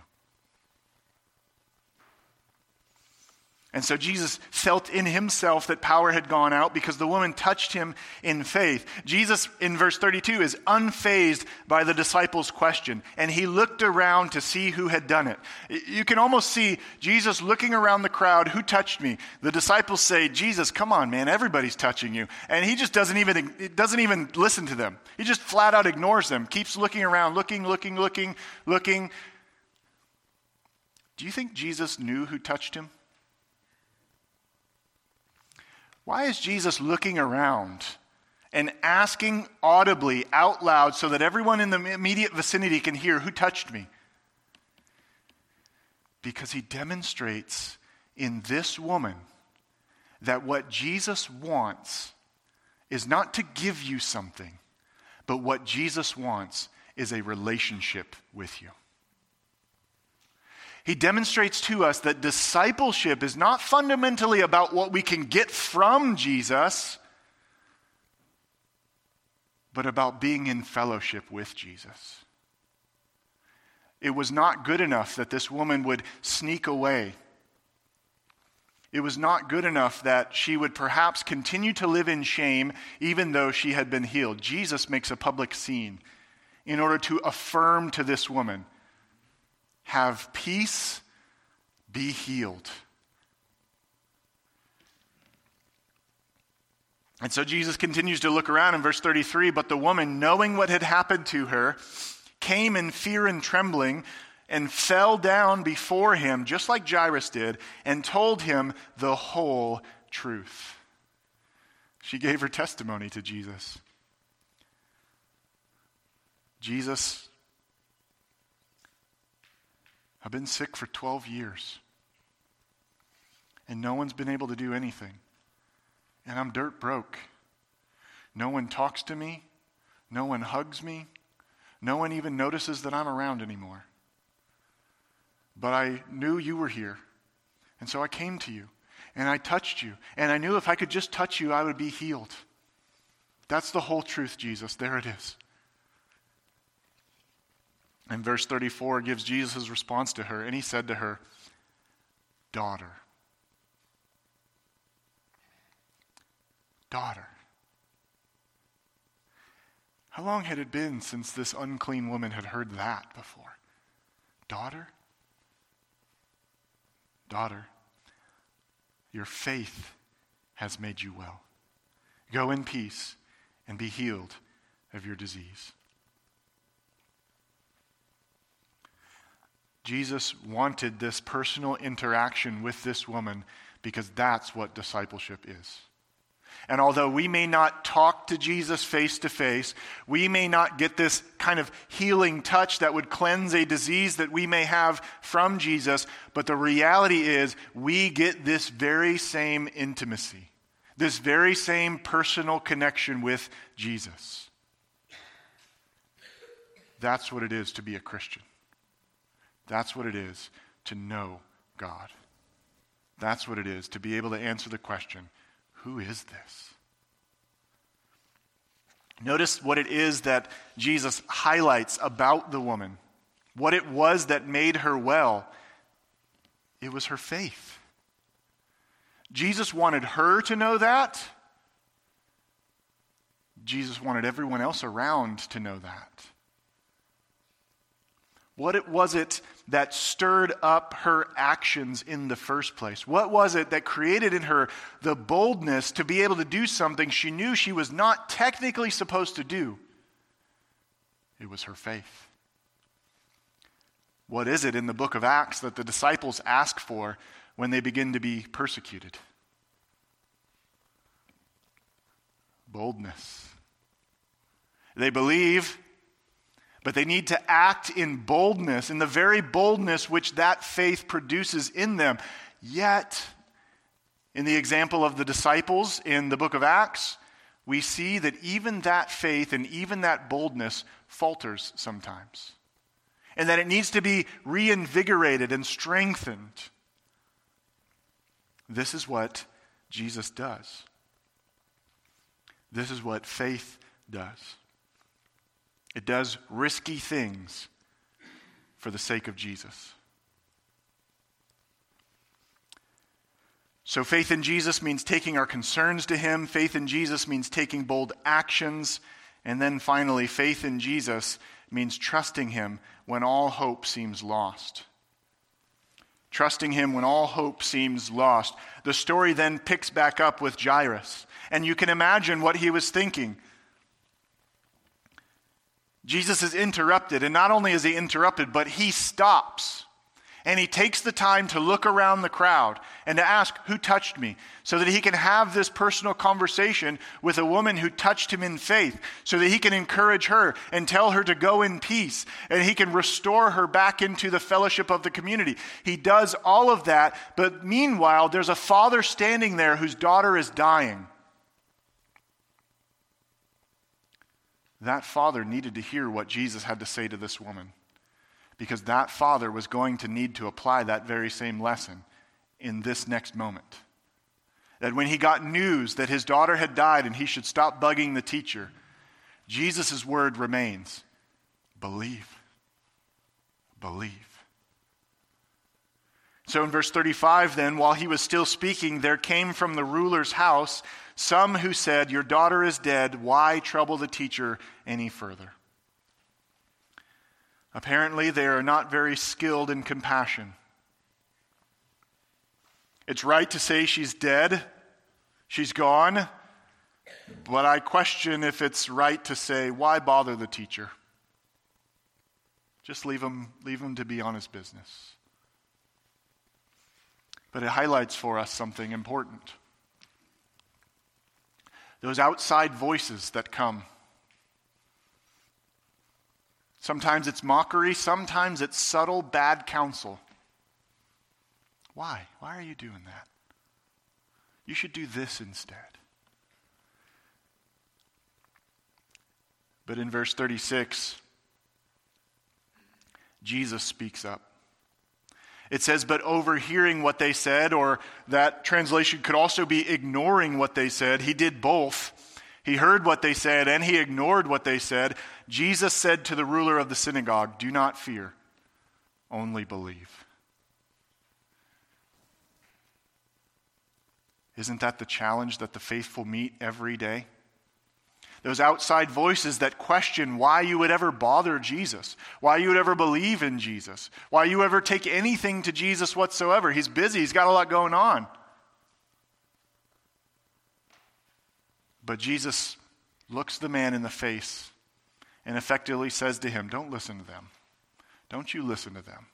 Speaker 1: And so Jesus felt in himself that power had gone out because the woman touched him in faith. Jesus, in verse 32, is unfazed by the disciples' question, and he looked around to see who had done it. You can almost see Jesus looking around the crowd who touched me? The disciples say, Jesus, come on, man, everybody's touching you. And he just doesn't even, doesn't even listen to them. He just flat out ignores them, keeps looking around, looking, looking, looking, looking. Do you think Jesus knew who touched him? Why is Jesus looking around and asking audibly out loud so that everyone in the immediate vicinity can hear who touched me? Because he demonstrates in this woman that what Jesus wants is not to give you something, but what Jesus wants is a relationship with you he demonstrates to us that discipleship is not fundamentally about what we can get from Jesus, but about being in fellowship with Jesus. It was not good enough that this woman would sneak away. It was not good enough that she would perhaps continue to live in shame even though she had been healed. Jesus makes a public scene in order to affirm to this woman have peace, be healed. And so Jesus continues to look around in verse 33 But the woman, knowing what had happened to her, came in fear and trembling and fell down before him, just like Jairus did, and told him the whole truth. She gave her testimony to Jesus. Jesus I've been sick for 12 years. And no one's been able to do anything. And I'm dirt broke. No one talks to me. No one hugs me. No one even notices that I'm around anymore. But I knew you were here. And so I came to you. And I touched you. And I knew if I could just touch you, I would be healed. That's the whole truth, Jesus. There it is. And verse 34 gives Jesus' response to her, and he said to her, Daughter. Daughter. How long had it been since this unclean woman had heard that before? Daughter? Daughter, your faith has made you well. Go in peace and be healed of your disease. Jesus wanted this personal interaction with this woman because that's what discipleship is. And although we may not talk to Jesus face to face, we may not get this kind of healing touch that would cleanse a disease that we may have from Jesus, but the reality is we get this very same intimacy. This very same personal connection with Jesus. That's what it is to be a Christian. That's what it is to know God. That's what it is to be able to answer the question who is this? Notice what it is that Jesus highlights about the woman, what it was that made her well. It was her faith. Jesus wanted her to know that. Jesus wanted everyone else around to know that. What it was it that stirred up her actions in the first place? What was it that created in her the boldness to be able to do something she knew she was not technically supposed to do? It was her faith. What is it in the book of Acts that the disciples ask for when they begin to be persecuted? Boldness. They believe but they need to act in boldness, in the very boldness which that faith produces in them. Yet, in the example of the disciples in the book of Acts, we see that even that faith and even that boldness falters sometimes. And that it needs to be reinvigorated and strengthened. This is what Jesus does. This is what faith does. It does risky things for the sake of Jesus. So, faith in Jesus means taking our concerns to Him. Faith in Jesus means taking bold actions. And then finally, faith in Jesus means trusting Him when all hope seems lost. Trusting Him when all hope seems lost. The story then picks back up with Jairus. And you can imagine what he was thinking. Jesus is interrupted, and not only is he interrupted, but he stops. And he takes the time to look around the crowd and to ask, Who touched me? So that he can have this personal conversation with a woman who touched him in faith, so that he can encourage her and tell her to go in peace, and he can restore her back into the fellowship of the community. He does all of that, but meanwhile, there's a father standing there whose daughter is dying. That father needed to hear what Jesus had to say to this woman because that father was going to need to apply that very same lesson in this next moment. That when he got news that his daughter had died and he should stop bugging the teacher, Jesus' word remains believe. Believe. So in verse 35, then, while he was still speaking, there came from the ruler's house some who said, Your daughter is dead. Why trouble the teacher any further? Apparently, they are not very skilled in compassion. It's right to say she's dead, she's gone, but I question if it's right to say, Why bother the teacher? Just leave him, leave him to be on his business. But it highlights for us something important those outside voices that come. Sometimes it's mockery, sometimes it's subtle bad counsel. Why? Why are you doing that? You should do this instead. But in verse 36, Jesus speaks up. It says, but overhearing what they said, or that translation could also be ignoring what they said. He did both. He heard what they said and he ignored what they said. Jesus said to the ruler of the synagogue, Do not fear, only believe. Isn't that the challenge that the faithful meet every day? Those outside voices that question why you would ever bother Jesus, why you would ever believe in Jesus, why you ever take anything to Jesus whatsoever. He's busy, he's got a lot going on. But Jesus looks the man in the face and effectively says to him, Don't listen to them. Don't you listen to them.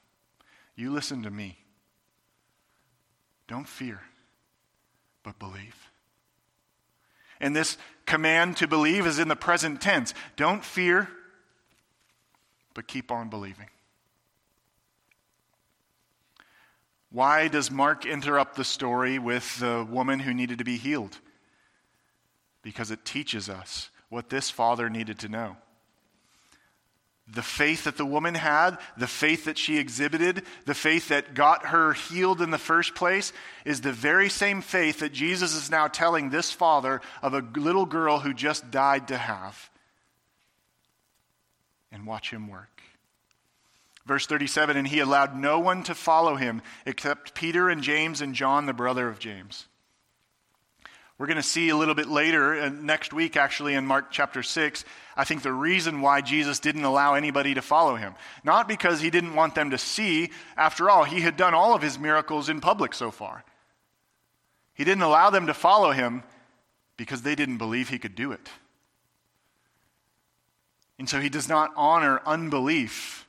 Speaker 1: You listen to me. Don't fear, but believe. And this command to believe is in the present tense. Don't fear, but keep on believing. Why does Mark interrupt the story with the woman who needed to be healed? because it teaches us what this father needed to know. The faith that the woman had, the faith that she exhibited, the faith that got her healed in the first place, is the very same faith that Jesus is now telling this father of a little girl who just died to have. And watch him work. Verse 37 And he allowed no one to follow him except Peter and James and John, the brother of James. We're going to see a little bit later, uh, next week actually, in Mark chapter 6, I think the reason why Jesus didn't allow anybody to follow him. Not because he didn't want them to see. After all, he had done all of his miracles in public so far. He didn't allow them to follow him because they didn't believe he could do it. And so he does not honor unbelief.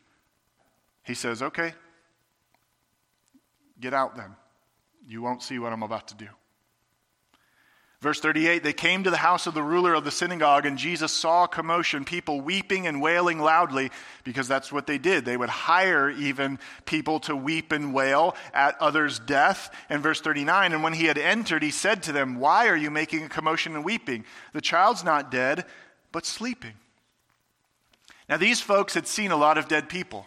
Speaker 1: He says, okay, get out then. You won't see what I'm about to do. Verse 38 They came to the house of the ruler of the synagogue, and Jesus saw commotion, people weeping and wailing loudly, because that's what they did. They would hire even people to weep and wail at others' death. And verse 39 And when he had entered, he said to them, Why are you making a commotion and weeping? The child's not dead, but sleeping. Now, these folks had seen a lot of dead people.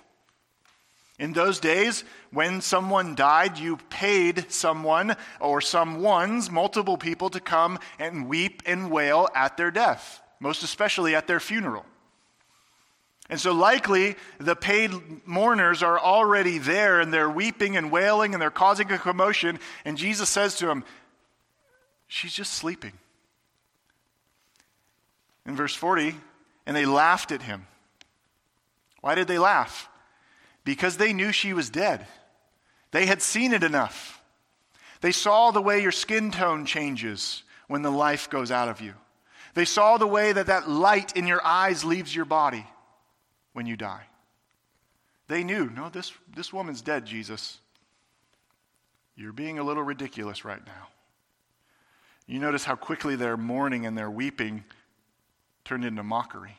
Speaker 1: In those days, when someone died, you paid someone or some ones, multiple people, to come and weep and wail at their death, most especially at their funeral. And so, likely, the paid mourners are already there and they're weeping and wailing and they're causing a commotion. And Jesus says to them, She's just sleeping. In verse 40, and they laughed at him. Why did they laugh? Because they knew she was dead. They had seen it enough. They saw the way your skin tone changes when the life goes out of you. They saw the way that that light in your eyes leaves your body when you die. They knew, no, this, this woman's dead, Jesus. You're being a little ridiculous right now. You notice how quickly their mourning and their weeping turned into mockery.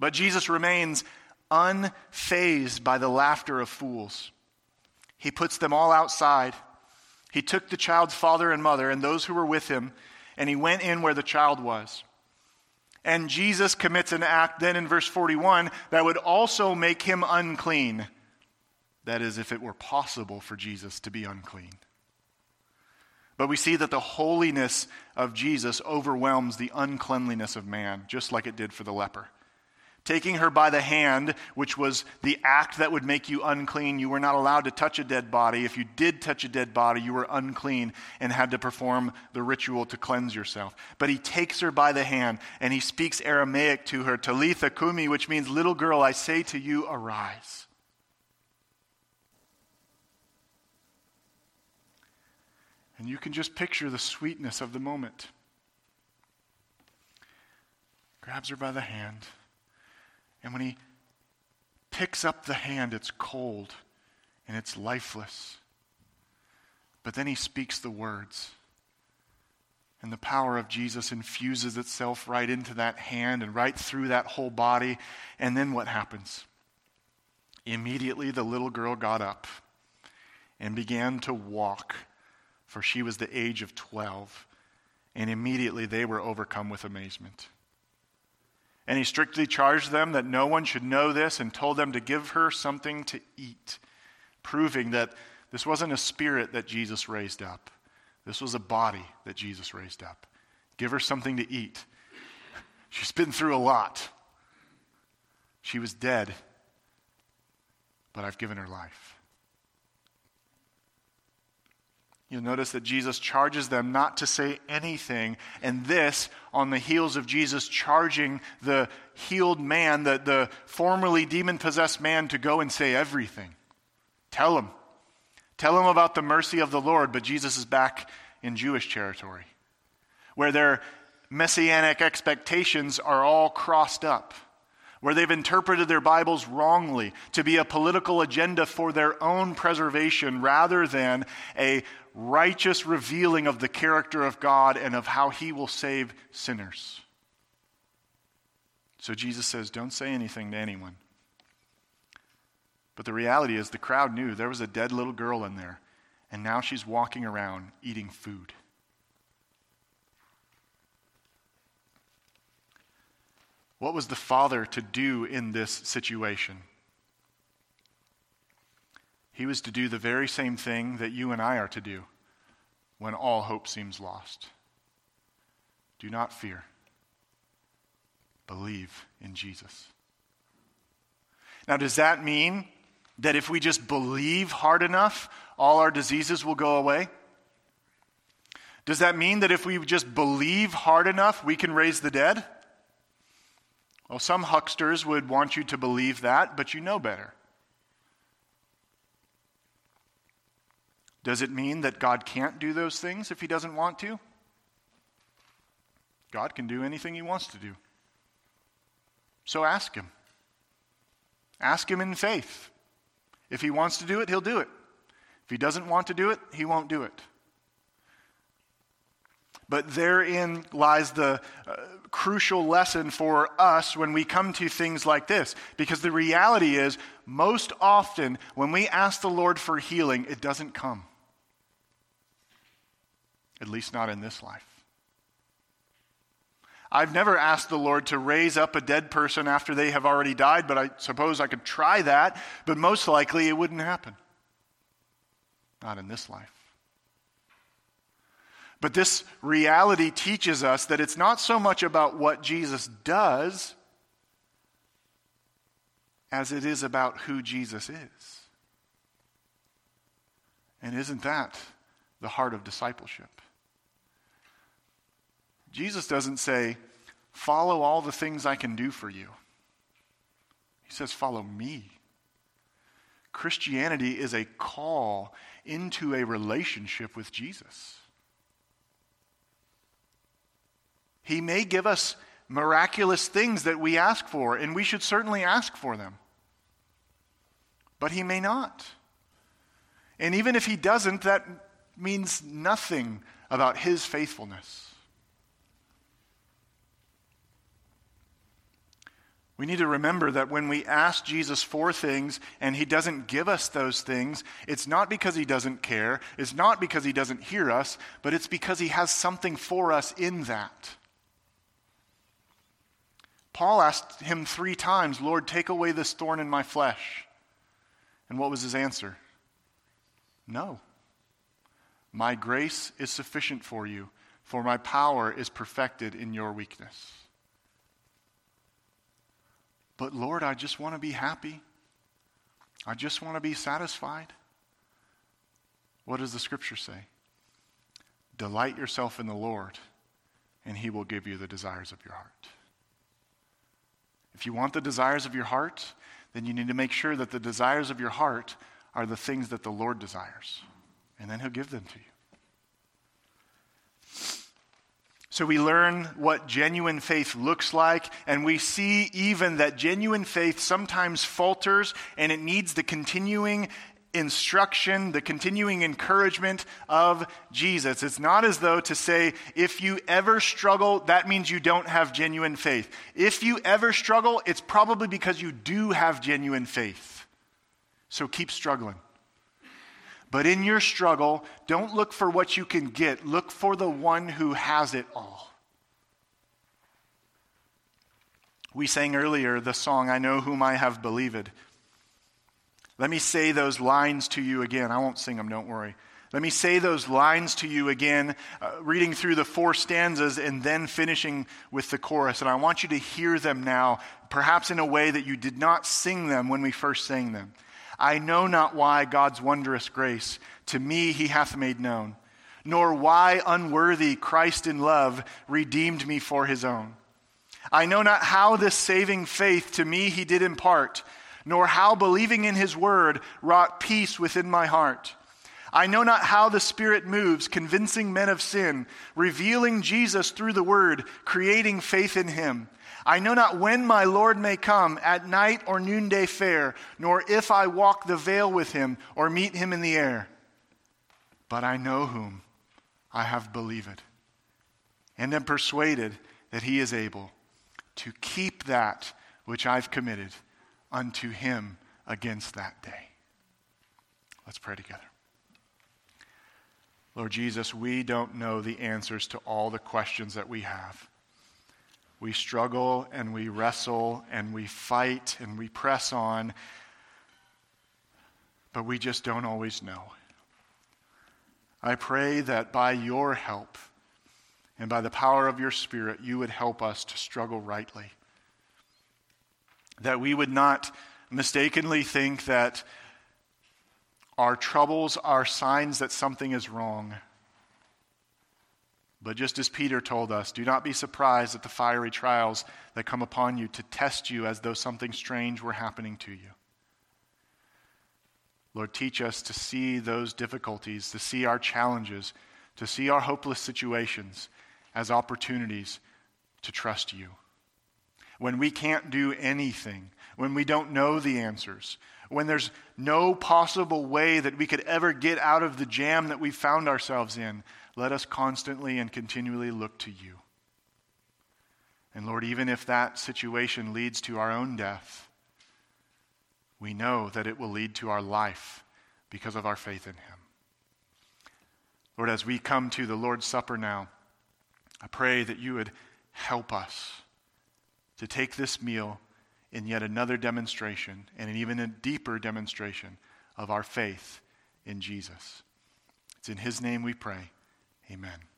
Speaker 1: But Jesus remains unfazed by the laughter of fools. He puts them all outside. He took the child's father and mother and those who were with him, and he went in where the child was. And Jesus commits an act then in verse 41 that would also make him unclean. That is, if it were possible for Jesus to be unclean. But we see that the holiness of Jesus overwhelms the uncleanliness of man, just like it did for the leper taking her by the hand, which was the act that would make you unclean. You were not allowed to touch a dead body. If you did touch a dead body, you were unclean and had to perform the ritual to cleanse yourself. But he takes her by the hand and he speaks Aramaic to her, Talitha Kumi, which means, Little girl, I say to you, arise. And you can just picture the sweetness of the moment. Grabs her by the hand and when he picks up the hand, it's cold and it's lifeless. But then he speaks the words. And the power of Jesus infuses itself right into that hand and right through that whole body. And then what happens? Immediately the little girl got up and began to walk, for she was the age of 12. And immediately they were overcome with amazement. And he strictly charged them that no one should know this and told them to give her something to eat, proving that this wasn't a spirit that Jesus raised up. This was a body that Jesus raised up. Give her something to eat. She's been through a lot. She was dead, but I've given her life. You'll notice that Jesus charges them not to say anything. And this, on the heels of Jesus charging the healed man, the, the formerly demon possessed man, to go and say everything. Tell him. Tell him about the mercy of the Lord. But Jesus is back in Jewish territory, where their messianic expectations are all crossed up where they've interpreted their Bibles wrongly to be a political agenda for their own preservation rather than a righteous revealing of the character of God and of how he will save sinners. So Jesus says, Don't say anything to anyone. But the reality is, the crowd knew there was a dead little girl in there, and now she's walking around eating food. What was the father to do in this situation? He was to do the very same thing that you and I are to do when all hope seems lost. Do not fear. Believe in Jesus. Now, does that mean that if we just believe hard enough, all our diseases will go away? Does that mean that if we just believe hard enough, we can raise the dead? Well, some hucksters would want you to believe that, but you know better. Does it mean that God can't do those things if he doesn't want to? God can do anything he wants to do. So ask him. Ask him in faith. If he wants to do it, he'll do it. If he doesn't want to do it, he won't do it. But therein lies the uh, crucial lesson for us when we come to things like this. Because the reality is, most often when we ask the Lord for healing, it doesn't come. At least not in this life. I've never asked the Lord to raise up a dead person after they have already died, but I suppose I could try that, but most likely it wouldn't happen. Not in this life. But this reality teaches us that it's not so much about what Jesus does as it is about who Jesus is. And isn't that the heart of discipleship? Jesus doesn't say, Follow all the things I can do for you. He says, Follow me. Christianity is a call into a relationship with Jesus. He may give us miraculous things that we ask for, and we should certainly ask for them. But He may not. And even if He doesn't, that means nothing about His faithfulness. We need to remember that when we ask Jesus for things and he doesn't give us those things, it's not because he doesn't care, it's not because he doesn't hear us, but it's because he has something for us in that. Paul asked him three times, Lord, take away this thorn in my flesh. And what was his answer? No. My grace is sufficient for you, for my power is perfected in your weakness. But Lord, I just want to be happy. I just want to be satisfied. What does the scripture say? Delight yourself in the Lord, and he will give you the desires of your heart. If you want the desires of your heart, then you need to make sure that the desires of your heart are the things that the Lord desires, and then he'll give them to you. So we learn what genuine faith looks like, and we see even that genuine faith sometimes falters and it needs the continuing instruction, the continuing encouragement of Jesus. It's not as though to say, if you ever struggle, that means you don't have genuine faith. If you ever struggle, it's probably because you do have genuine faith. So keep struggling. But in your struggle, don't look for what you can get, look for the one who has it all. We sang earlier the song, I Know Whom I Have Believed. Let me say those lines to you again. I won't sing them, don't worry. Let me say those lines to you again, uh, reading through the four stanzas and then finishing with the chorus. And I want you to hear them now, perhaps in a way that you did not sing them when we first sang them. I know not why God's wondrous grace to me he hath made known, nor why unworthy Christ in love redeemed me for his own. I know not how this saving faith to me he did impart, nor how believing in his word wrought peace within my heart. I know not how the Spirit moves, convincing men of sin, revealing Jesus through the word, creating faith in him. I know not when my Lord may come, at night or noonday fair, nor if I walk the vale with him or meet him in the air. But I know whom I have believed, and am persuaded that he is able to keep that which I've committed unto him against that day. Let's pray together. Lord Jesus, we don't know the answers to all the questions that we have. we struggle and we wrestle and we fight and we press on, but we just don't always know. I pray that by your help and by the power of your Spirit, you would help us to struggle rightly. That we would not mistakenly think that our troubles are signs that something is wrong. But just as Peter told us, do not be surprised at the fiery trials that come upon you to test you as though something strange were happening to you. Lord, teach us to see those difficulties, to see our challenges, to see our hopeless situations as opportunities to trust you. When we can't do anything, when we don't know the answers, when there's no possible way that we could ever get out of the jam that we found ourselves in, let us constantly and continually look to you. And Lord, even if that situation leads to our own death, we know that it will lead to our life because of our faith in Him. Lord, as we come to the Lord's Supper now, I pray that you would help us to take this meal in yet another demonstration and an even a deeper demonstration of our faith in Jesus. It's in His name we pray. Amen.